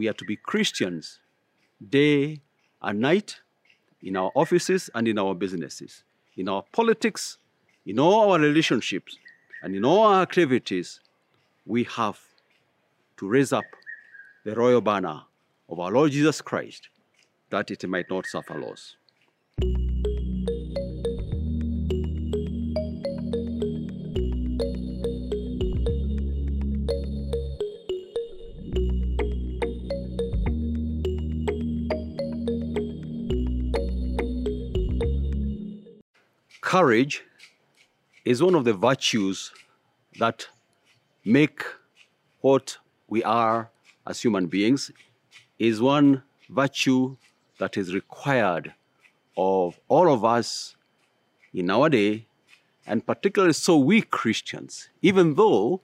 we are to be Christians day and night in our offices and in our businesses, in our politics, in all our relationships, and in all our activities. We have to raise up the royal banner of our Lord Jesus Christ that it might not suffer loss. Courage is one of the virtues that make what we are as human beings is one virtue that is required of all of us in our day, and particularly so we Christians, even though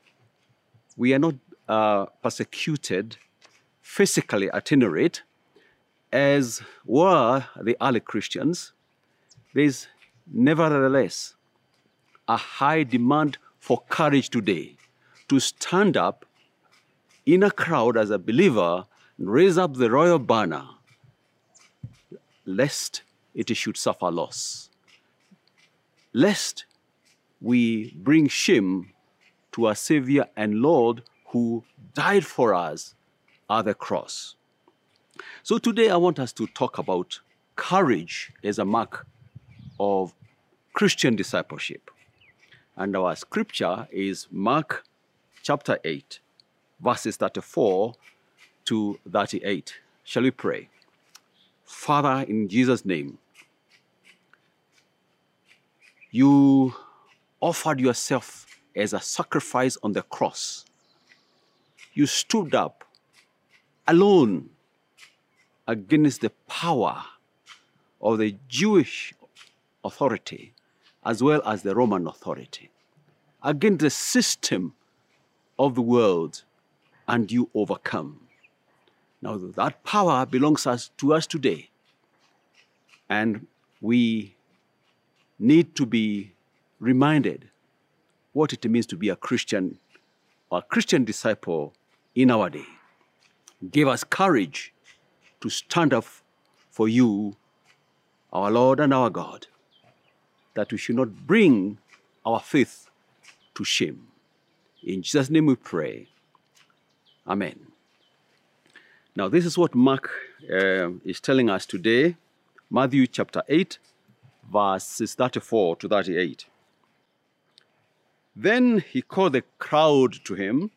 we are not uh, persecuted physically at any rate, as were the early Christians, there is nevertheless a high demand for courage today to stand up in a crowd as a believer and raise up the royal banner, lest it should suffer loss, lest we bring shame to our Savior and Lord who died for us at the cross. So today I want us to talk about courage as a mark of Christian discipleship. And our scripture is Mark chapter 8, verses 34 to 38. Shall we pray? Father, in Jesus' name, you offered yourself as a sacrifice on the cross. You stood up alone against the power of the Jewish authority as well as the Roman authority, against the system of the world, and you overcome. Now, that power belongs us, to us today, and we need to be reminded what it means to be a Christian, a Christian disciple in our day. Give us courage to stand up for you, our Lord and our God, that we should not bring our faith to shame. In Jesus' name we pray. Amen. Now, this is what Mark uh, is telling us today Matthew chapter 8, verses 34 to 38. Then he called the crowd to him,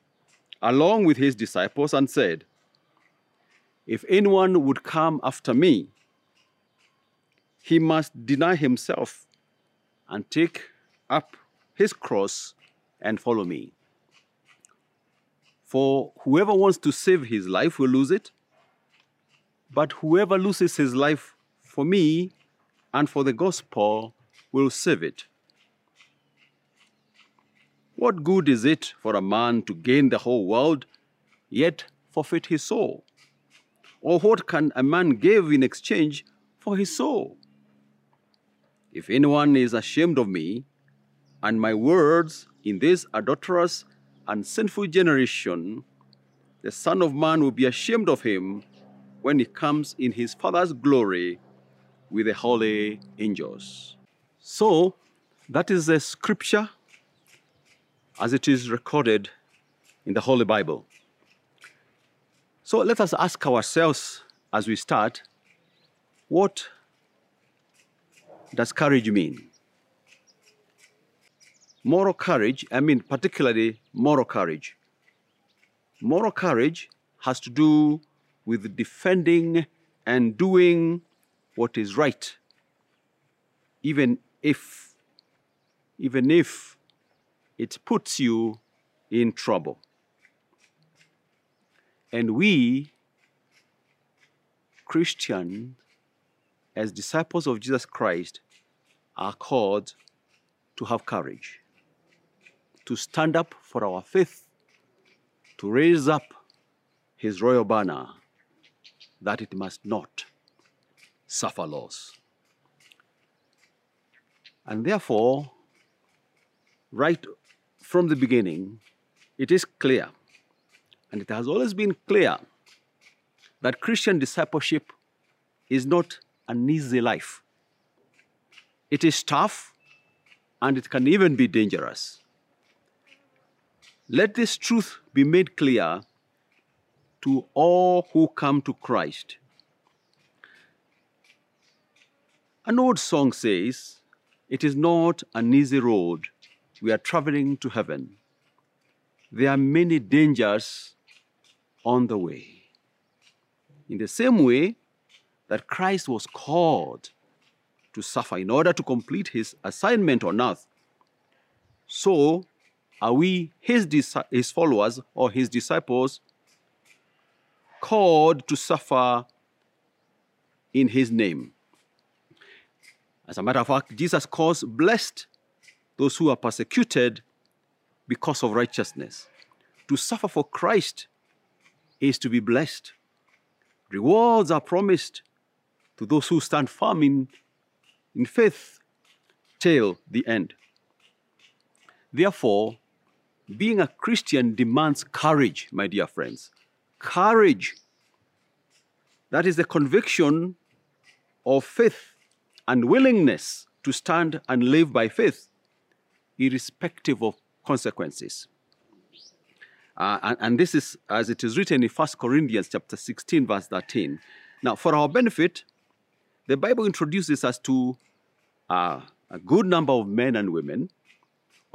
along with his disciples, and said, If anyone would come after me, he must deny himself and take up his cross and follow me. For whoever wants to save his life will lose it, but whoever loses his life for me and for the gospel will save it. What good is it for a man to gain the whole world, yet forfeit his soul? Or what can a man give in exchange for his soul? If anyone is ashamed of me and my words in this adulterous and sinful generation, the Son of Man will be ashamed of him when he comes in his Father's glory with the holy angels. So, that is the scripture as it is recorded in the Holy Bible. So, let us ask ourselves as we start what does courage mean? Moral courage, I mean, particularly moral courage. Moral courage has to do with defending and doing what is right, even if, even if it puts you in trouble. And we, Christian, as disciples of Jesus Christ, are called to have courage, to stand up for our faith, to raise up his royal banner, that it must not suffer loss. And therefore, right from the beginning, it is clear, and it has always been clear, that Christian discipleship is not an easy life. It is tough and it can even be dangerous. Let this truth be made clear to all who come to Christ. An old song says, It is not an easy road. We are traveling to heaven. There are many dangers on the way. In the same way that Christ was called to suffer in order to complete his assignment on earth, so are we, his, his followers or his disciples, called to suffer in his name. As a matter of fact, Jesus calls blessed those who are persecuted because of righteousness. To suffer for Christ is to be blessed. Rewards are promised to those who stand firm in, in faith till the end. Therefore, being a Christian demands courage, my dear friends. Courage. That is the conviction of faith and willingness to stand and live by faith, irrespective of consequences. Uh, and, and, this is as it is written in 1 Corinthians chapter 16, verse 13. Now, for our benefit, the Bible introduces us to uh, a good number of men and women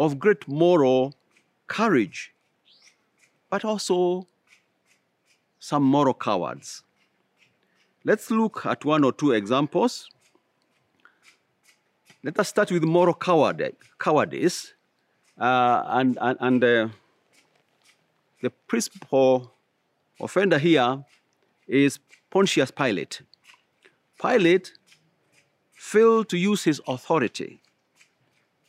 of great moral courage, but also some moral cowards. Let's look at one or two examples. Let us start with moral coward, cowardice. Uh, and and, and uh, the principal offender here is Pontius Pilate. Pilate failed to use his authority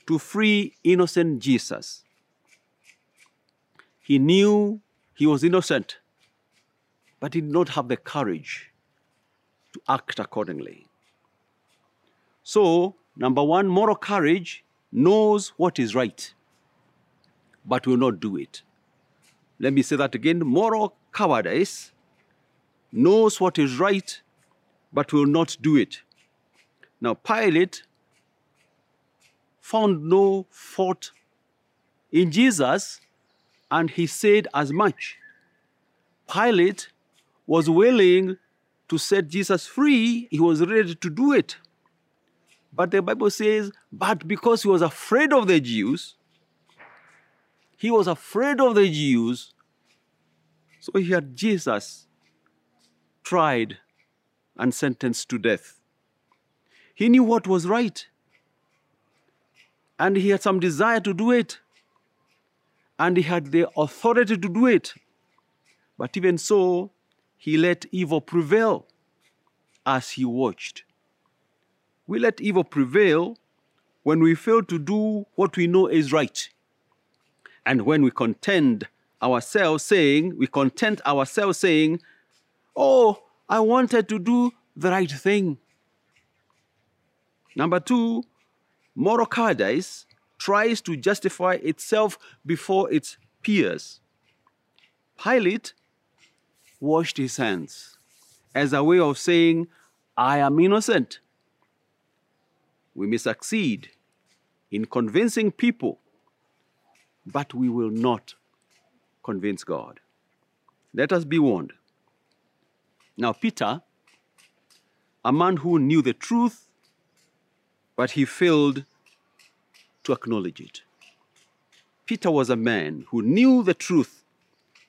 to free innocent Jesus. He knew he was innocent, but did not have the courage to act accordingly. So, number one, moral courage knows what is right, but will not do it. Let me say that again moral cowardice knows what is right, but will not do it. Now, Pilate found no fault in Jesus and he said as much. Pilate was willing to set Jesus free, he was ready to do it. But the Bible says, but because he was afraid of the Jews, he was afraid of the Jews, so he had Jesus tried and sentenced to death. He knew what was right, and he had some desire to do it and he had the authority to do it. But even so, he let evil prevail as he watched. We let evil prevail when we fail to do what we know is right. And when we contend ourselves saying, we content ourselves saying, Oh, I wanted to do the right thing. Number two, moral cowardice tries to justify itself before its peers. Pilate washed his hands as a way of saying, I am innocent. We may succeed in convincing people, but we will not convince God. Let us be warned. Now, Peter, a man who knew the truth, but he failed to acknowledge it. Peter was a man who knew the truth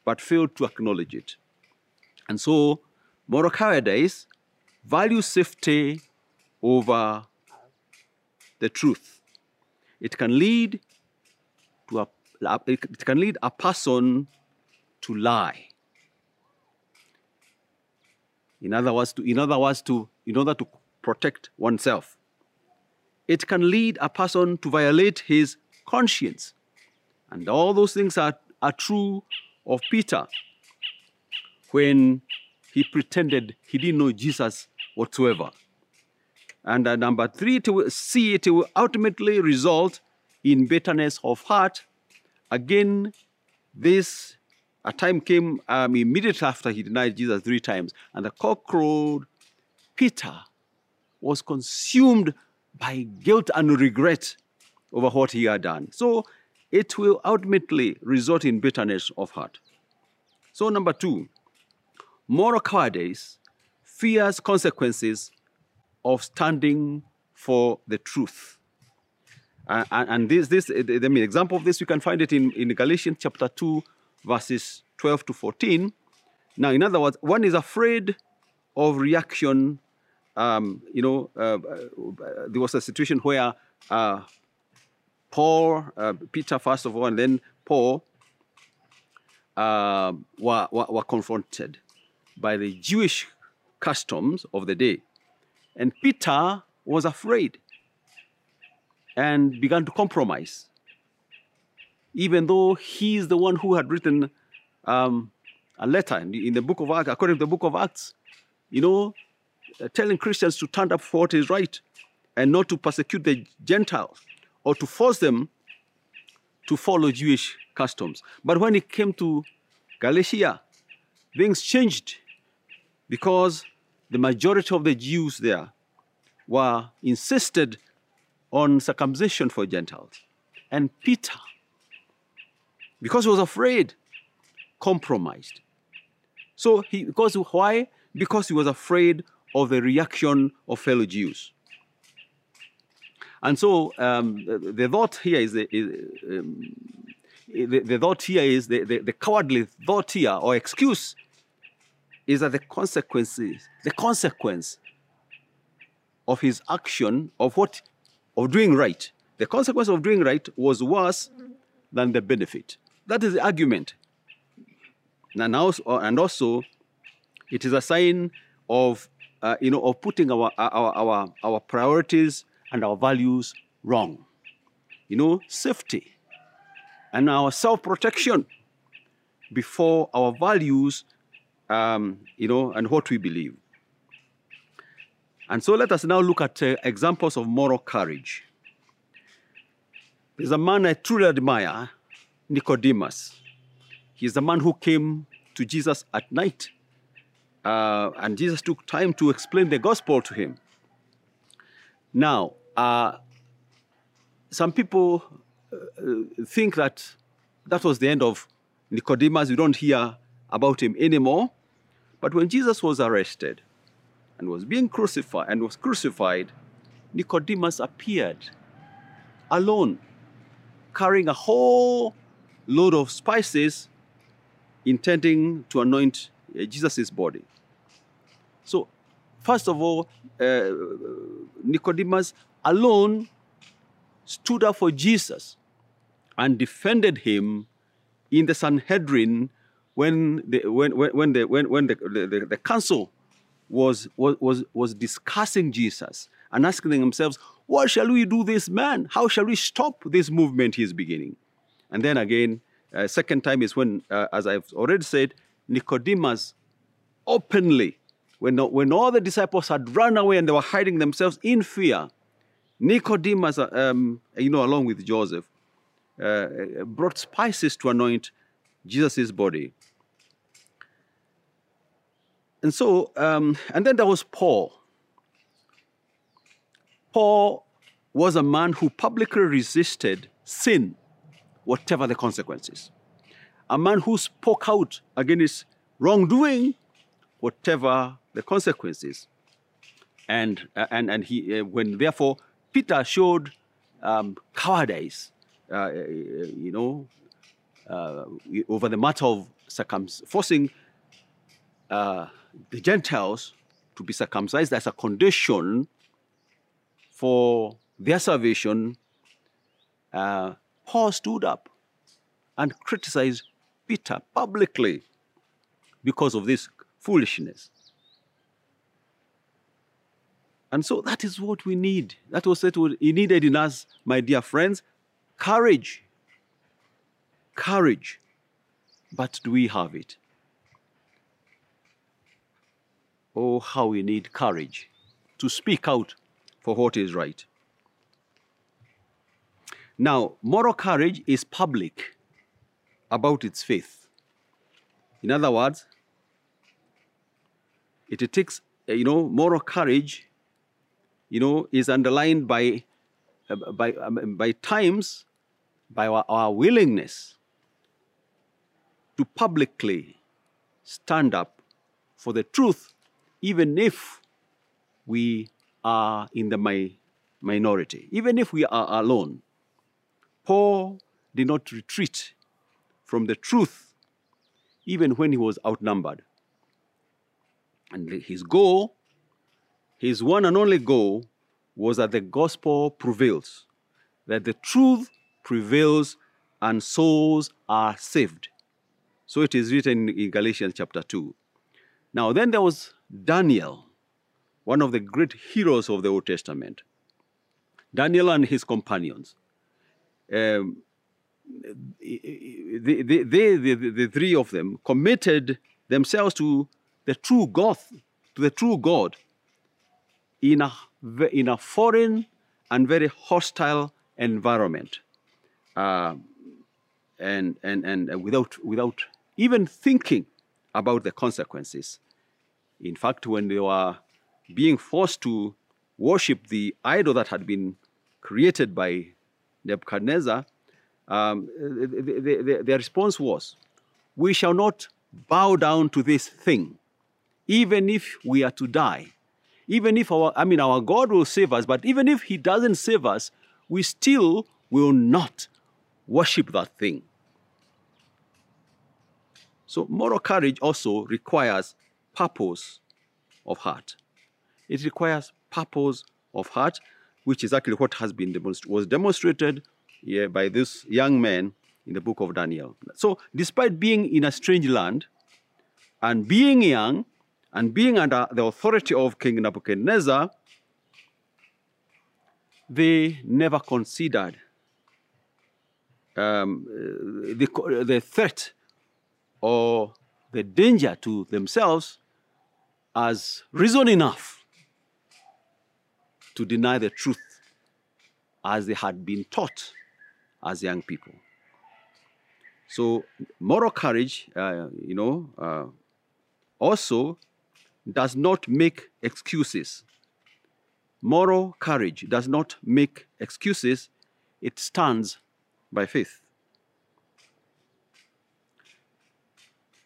but failed to acknowledge it. And so, moral cowardice values safety over the truth. It can lead to a it can lead a person to lie. In other words, to, in other words, to in order to protect oneself it can lead a person to violate his conscience. And all those things are, are true of Peter when he pretended he didn't know Jesus whatsoever. And uh, number three, to see it will ultimately result in bitterness of heart. Again, this a time came um, immediately after he denied Jesus three times, and the cock crowed. Peter was consumed by guilt and regret over what he had done. So it will ultimately result in bitterness of heart. So, number two, moral cowardice fears consequences of standing for the truth. Uh, and, this, this, I mean, example of this, you can find it in, in Galatians chapter 2, verses 12 to 14. Now, in other words, one is afraid of reaction. Um, you know, uh, uh, there was a situation where uh, Paul, uh, Peter, first of all, and then Paul uh, were, were, were confronted by the Jewish customs of the day. And Peter was afraid and began to compromise, even though he's the one who had written um, a letter in the, in the book of Acts, according to the book of Acts, you know, uh, telling Christians to stand up for what is right and not to persecute the Gentiles or to force them to follow Jewish customs. But when it came to Galatia, things changed because the majority of the Jews there were insisted on circumcision for Gentiles. And Peter, because he was afraid, compromised. So he because why? Because he was afraid of the reaction of fellow Jews. And so um, the, thought here is, the, is um, the, the, thought here is the, the, the cowardly thought here or excuse is that the consequences, the consequence of his action of what of doing right, the consequence of doing right was worse than the benefit. That is the argument. And also, and also it is a sign of uh, you know of putting our, our our our priorities and our values wrong. You know, safety and our self-protection before our values, um, you know, and what we believe. And so let us now look at uh, examples of moral courage. There's a man I truly admire, Nicodemus. He's the man who came to Jesus at night. Uh, and Jesus took time to explain the gospel to him. Now, uh, some people uh, think that that was the end of Nicodemus. We don't hear about him anymore. But when Jesus was arrested and was being crucified and was crucified, Nicodemus appeared alone, carrying a whole load of spices, intending to anoint uh, Jesus' body. So, first of all, uh, Nicodemus alone stood up for Jesus and defended him in the Sanhedrin when the, when, when, the, when, when the, the, the council was, was, was discussing Jesus and asking themselves, what shall we do this man? How shall we stop this movement he is beginning? And then again, uh, second time is when, uh, as I've already said, Nicodemus openly when, when all the disciples had run away and they were hiding themselves in fear, Nicodemus, um, you know, along with Joseph, uh, brought spices to anoint Jesus' body. And so, um, and then there was Paul. Paul was a man who publicly resisted sin, whatever the consequences. A man who spoke out against wrongdoing, whatever the consequences. And, uh, and, and he, uh, when therefore Peter showed um, cowardice, uh, uh you know, uh, over the matter of forcing uh, the Gentiles to be circumcised as a condition for their salvation, Paul stood up and criticized Peter publicly because of this foolishness. And so that is what we need. That was what he needed in us, my dear friends. Courage. Courage. But do we have it? Oh, how we need courage to speak out for what is right. Now, moral courage is public about its faith. In other words, it takes, you know, moral courage, you know, is underlined by, by, um, by times, by our, our willingness to publicly stand up for the truth, even if we are in the mi- minority, even if we are alone. Paul did not retreat from the truth even when he was outnumbered. And his goal, his one and only goal, was that the gospel prevails, that the truth prevails and souls are saved. So it is written in Galatians chapter 2. Now, then there was Daniel, one of the great heroes of the Old Testament. Daniel and his companions. Um, they, they, they, the, three of them committed themselves to the true God, to the true God, in a, in a foreign and very hostile environment, uh, and, and, and without, without even thinking about the consequences. In fact, when they were being forced to worship the idol that had been created by Nebuchadnezzar, um, the, the, the, their response was, We shall not bow down to this thing, even if we are to die. Even if our, I mean, our God will save us, but even if He doesn't save us, we still will not worship that thing. So, moral courage also requires purpose of heart. It requires purpose of heart, which is actually what has been demonst- was demonstrated yeah, by this young man in the book of Daniel. So, despite being in a strange land and being young and being under the authority of King Nebuchadnezzar, they never considered um, the, the threat or the danger to themselves as reason enough to deny the truth as they had been taught as young people. So, moral courage, uh, you know, uh, also does not make excuses. Moral courage does not make excuses, it stands by faith.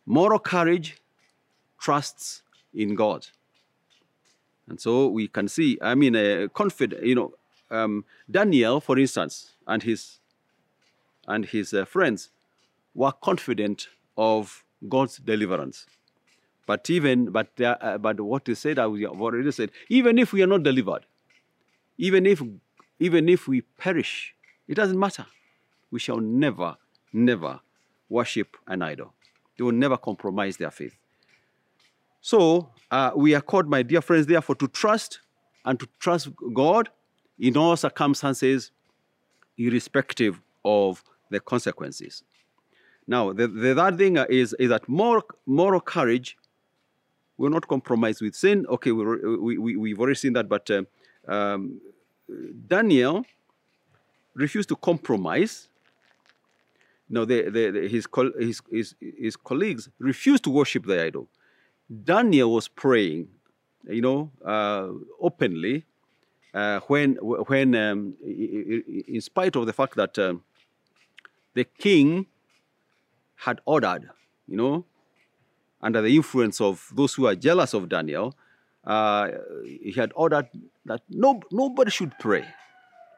Moral courage trusts in God. And so we can see, I mean, uh, confident, you know, um, Daniel, for instance, and his and his uh, friends were confident of God's deliverance. But even, but, uh, but what he said, I have already said, even if we are not delivered, even if, even if we perish, it doesn't matter. We shall never, never worship an idol. They will never compromise their faith. So uh, we are called, my dear friends, therefore, to trust and to trust God in all circumstances, irrespective of the consequences. Now, the, the third thing is, is that moral, moral courage will not compromise with sin. Okay, we, we, we, have already seen that, but uh, um, Daniel refused to compromise. No, the, the, the, his, his, his, his colleagues refused to worship the idol. Daniel was praying, you know, uh, openly, uh, when, when um, in spite of the fact that um, the king had ordered, you know, under the influence of those who are jealous of Daniel, uh, he had ordered that no, nobody should pray.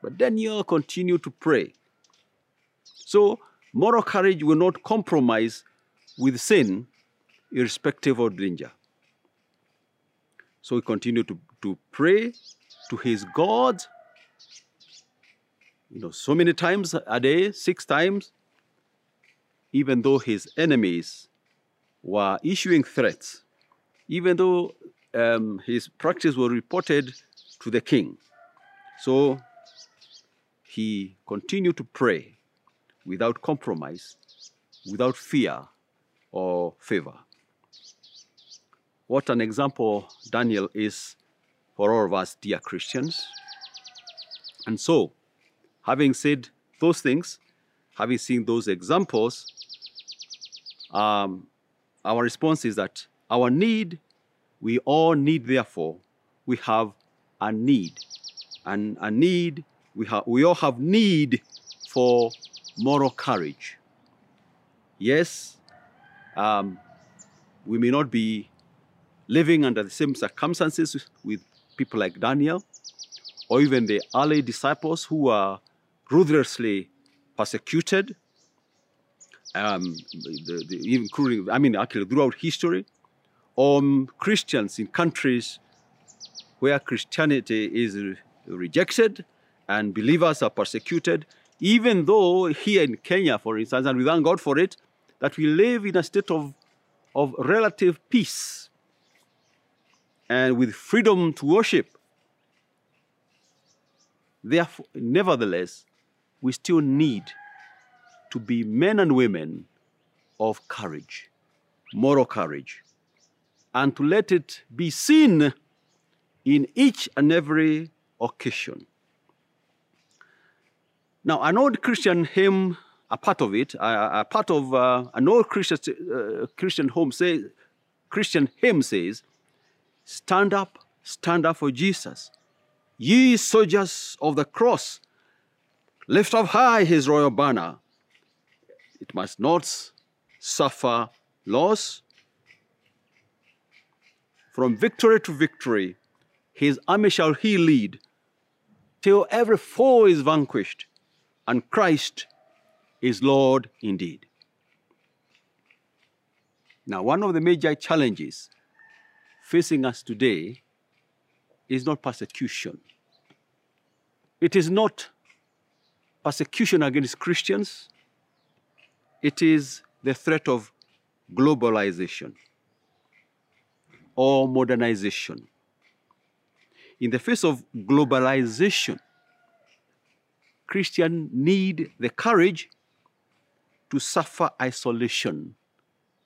But Daniel continued to pray. So, moral courage will not compromise with sin, irrespective of danger. So, he continued to, to pray to his God you know, so many times a day, six times, even though his enemies were issuing threats, even though um, his practice was reported to the king. So he continued to pray without compromise, without fear or favor. What an example Daniel is for all of us, dear Christians. And so, having said those things, having seen those examples, um, our response is that our need, we all need, therefore, we have a need. And a need, we, have, we all have need for moral courage. Yes, um, we may not be living under the same circumstances with people like Daniel or even the early disciples who were ruthlessly persecuted, um, the, the, including, I mean, actually throughout history, or um, Christians in countries where Christianity is rejected and believers are persecuted, even though here in Kenya, for instance, and we thank God for it, that we live in a state of, of relative peace and with freedom to worship. Therefore, nevertheless, we still need to be men and women of courage, moral courage, and to let it be seen in each and every occasion. Now, an old Christian hymn, a part of it, a, a part of uh, an old Christian, uh, Christian home say, Christian hymn says, "Stand up, stand up for Jesus, ye soldiers of the cross, lift up high his royal banner. It must not suffer loss. From victory to victory, his army shall he lead, till every foe is vanquished and Christ is Lord indeed. Now, one of the major challenges facing us today is not persecution. It is not persecution against Christians, it is the threat of globalization or modernization. In the face of globalization, Christians need the courage to suffer isolation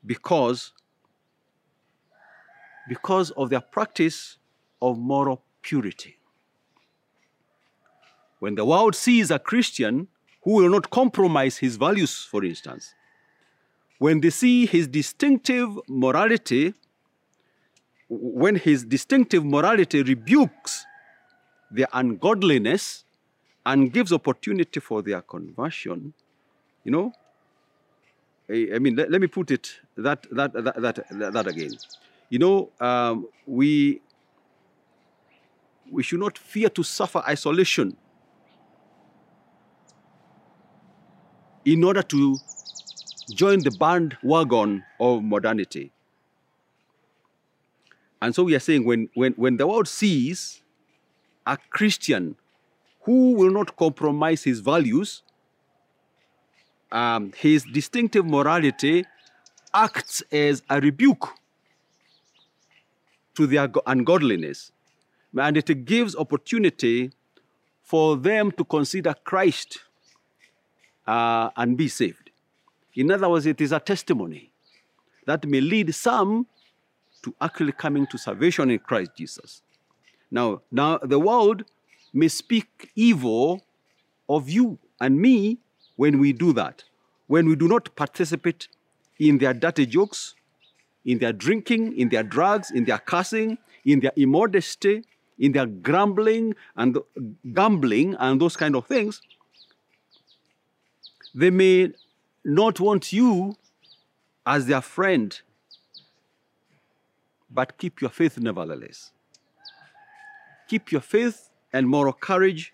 because, because of their practice of moral purity. When the world sees a Christian who will not compromise his values, for instance, when they see his distinctive morality, when his distinctive morality rebukes their ungodliness, and gives opportunity for their conversion, you know, I, mean, let, let, me put it that, that, that, that, that again. You know, um, we, we should not fear to suffer isolation in order to join the bandwagon of modernity. And so we are saying when, when, when the world sees a Christian who will not compromise his values. Um, his distinctive morality acts as a rebuke to their ungodliness. And it gives opportunity for them to consider Christ uh, and be saved. In other words, it is a testimony that may lead some to actually coming to salvation in Christ Jesus. Now, now the world may speak evil of you and me when we do that, when we do not participate in their dirty jokes, in their drinking, in their drugs, in their cursing, in their immodesty, in their grumbling and gambling and those kind of things, they may not want you as their friend, but keep your faith nevertheless. Keep your faith and moral courage,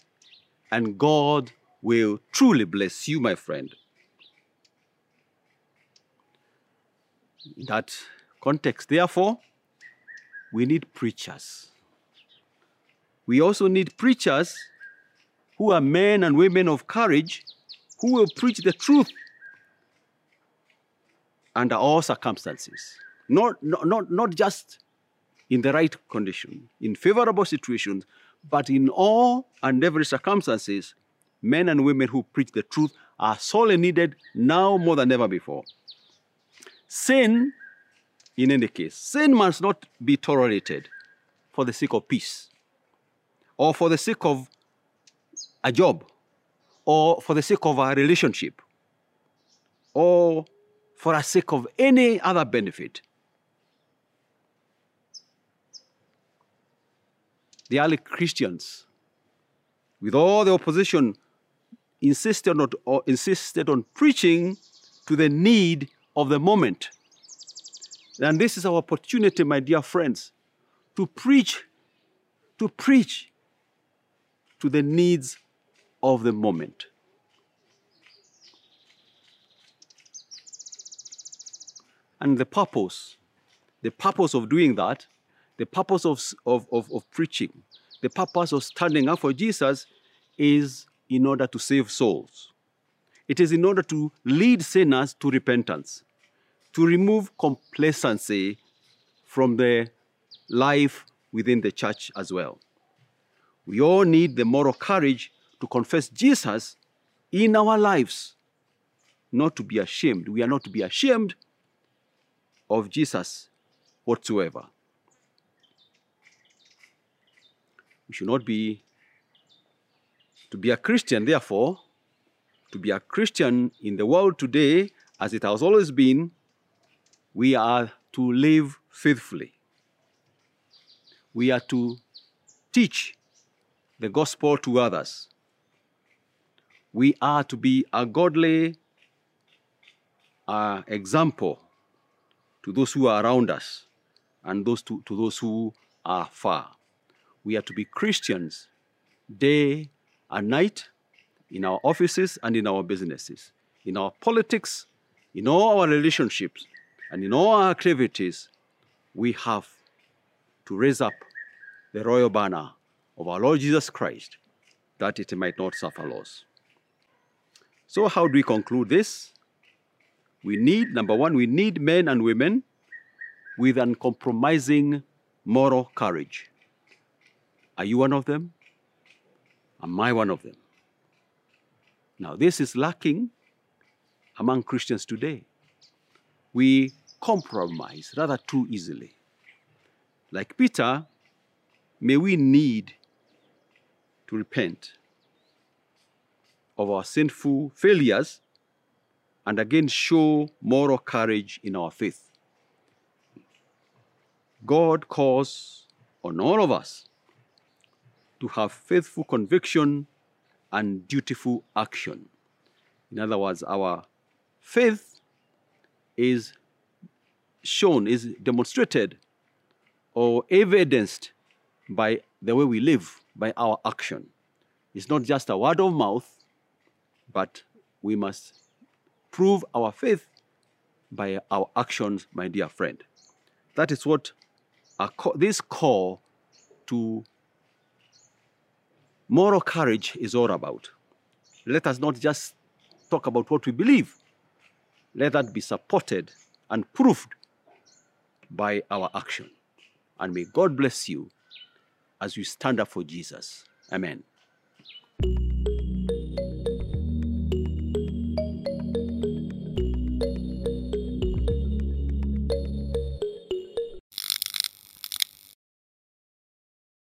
and God will truly bless you, my friend. That context, therefore, we need preachers. We also need preachers who are men and women of courage who will preach the truth under all circumstances. Not, not, not, just in the right condition, in favorable situations, but in all and every circumstances, men and women who preach the truth are sorely needed now more than ever before. Sin, in any case, sin must not be tolerated for the sake of peace, or for the sake of a job, or for the sake of a relationship, or for the sake of any other benefit. The early Christians, with all the opposition, insisted on, insisted on preaching to the need of the moment. And this is our opportunity, my dear friends, to preach, to preach to the needs of the moment. And the purpose, the purpose of doing that, the purpose of, of, of, of preaching, the purpose of standing up for Jesus is in order to save souls. It is in order to lead sinners to repentance, to remove complacency from the life within the church as well. We all need the moral courage to confess Jesus in our lives, not to be ashamed. We are not to be ashamed of Jesus whatsoever. We should not be, to be a Christian, therefore, to be a Christian in the world today, as it has always been, we are to live faithfully. We are to teach the gospel to others. We are to be a godly uh, example to those who are around us and those to, to those who are far. We are to be Christians day and night in our offices and in our businesses, in our politics, in all our relationships, and in all our activities. We have to raise up the royal banner of our Lord Jesus Christ that it might not suffer loss. So, how do we conclude this? We need, number one, we need men and women with uncompromising moral courage. Are you one of them? Am I one of them? Now, this is lacking among Christians today. We compromise rather too easily. Like Peter, may we need to repent of our sinful failures and again show moral courage in our faith. God calls on all of us to have faithful conviction and dutiful action. In other words, our faith is shown, is demonstrated, or evidenced by the way we live, by our action. It's not just a word of mouth, but we must prove our faith by our actions, my dear friend. That is what this call to moral courage is all about. Let us not just talk about what we believe. Let that be supported and proved by our action. And may God bless you as you stand up for Jesus. Amen.